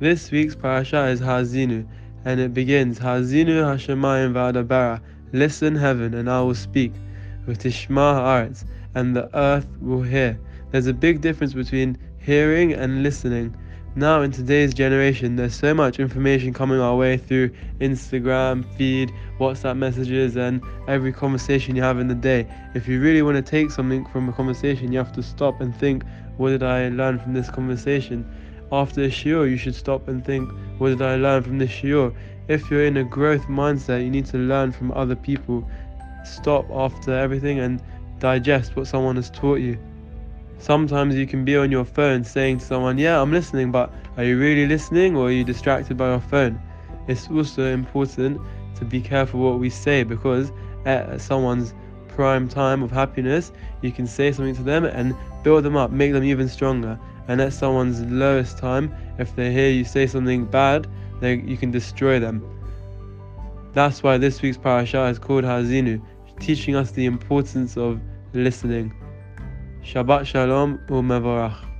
This week's parasha is Haazinu, and it begins Haazinu Hashemayim v'adabara. Listen, heaven, and I will speak. V'tishma haaretz, and the earth will hear. There's a big difference between hearing and listening. Now, in today's generation, there's so much information coming our way through Instagram, feed, WhatsApp messages, and every conversation you have in the day. If you really want to take something from a conversation, you have to stop and think, what did I learn from this conversation? After a shiur, you should stop and think, what did I learn from this shiur? If you're in a growth mindset, you need to learn from other people. Stop after everything and digest what someone has taught you. Sometimes you can be on your phone saying to someone, Yeah, I'm listening, but are you really listening or are you distracted by your phone? It's also important to be careful what we say because at someone's prime time of happiness, you can say something to them and build them up, make them even stronger. And at someone's lowest time, if they hear you say something bad, they, you can destroy them. That's why this week's parasha is called Hazinu, teaching us the importance of listening. Shabbat Shalom au Mavorach.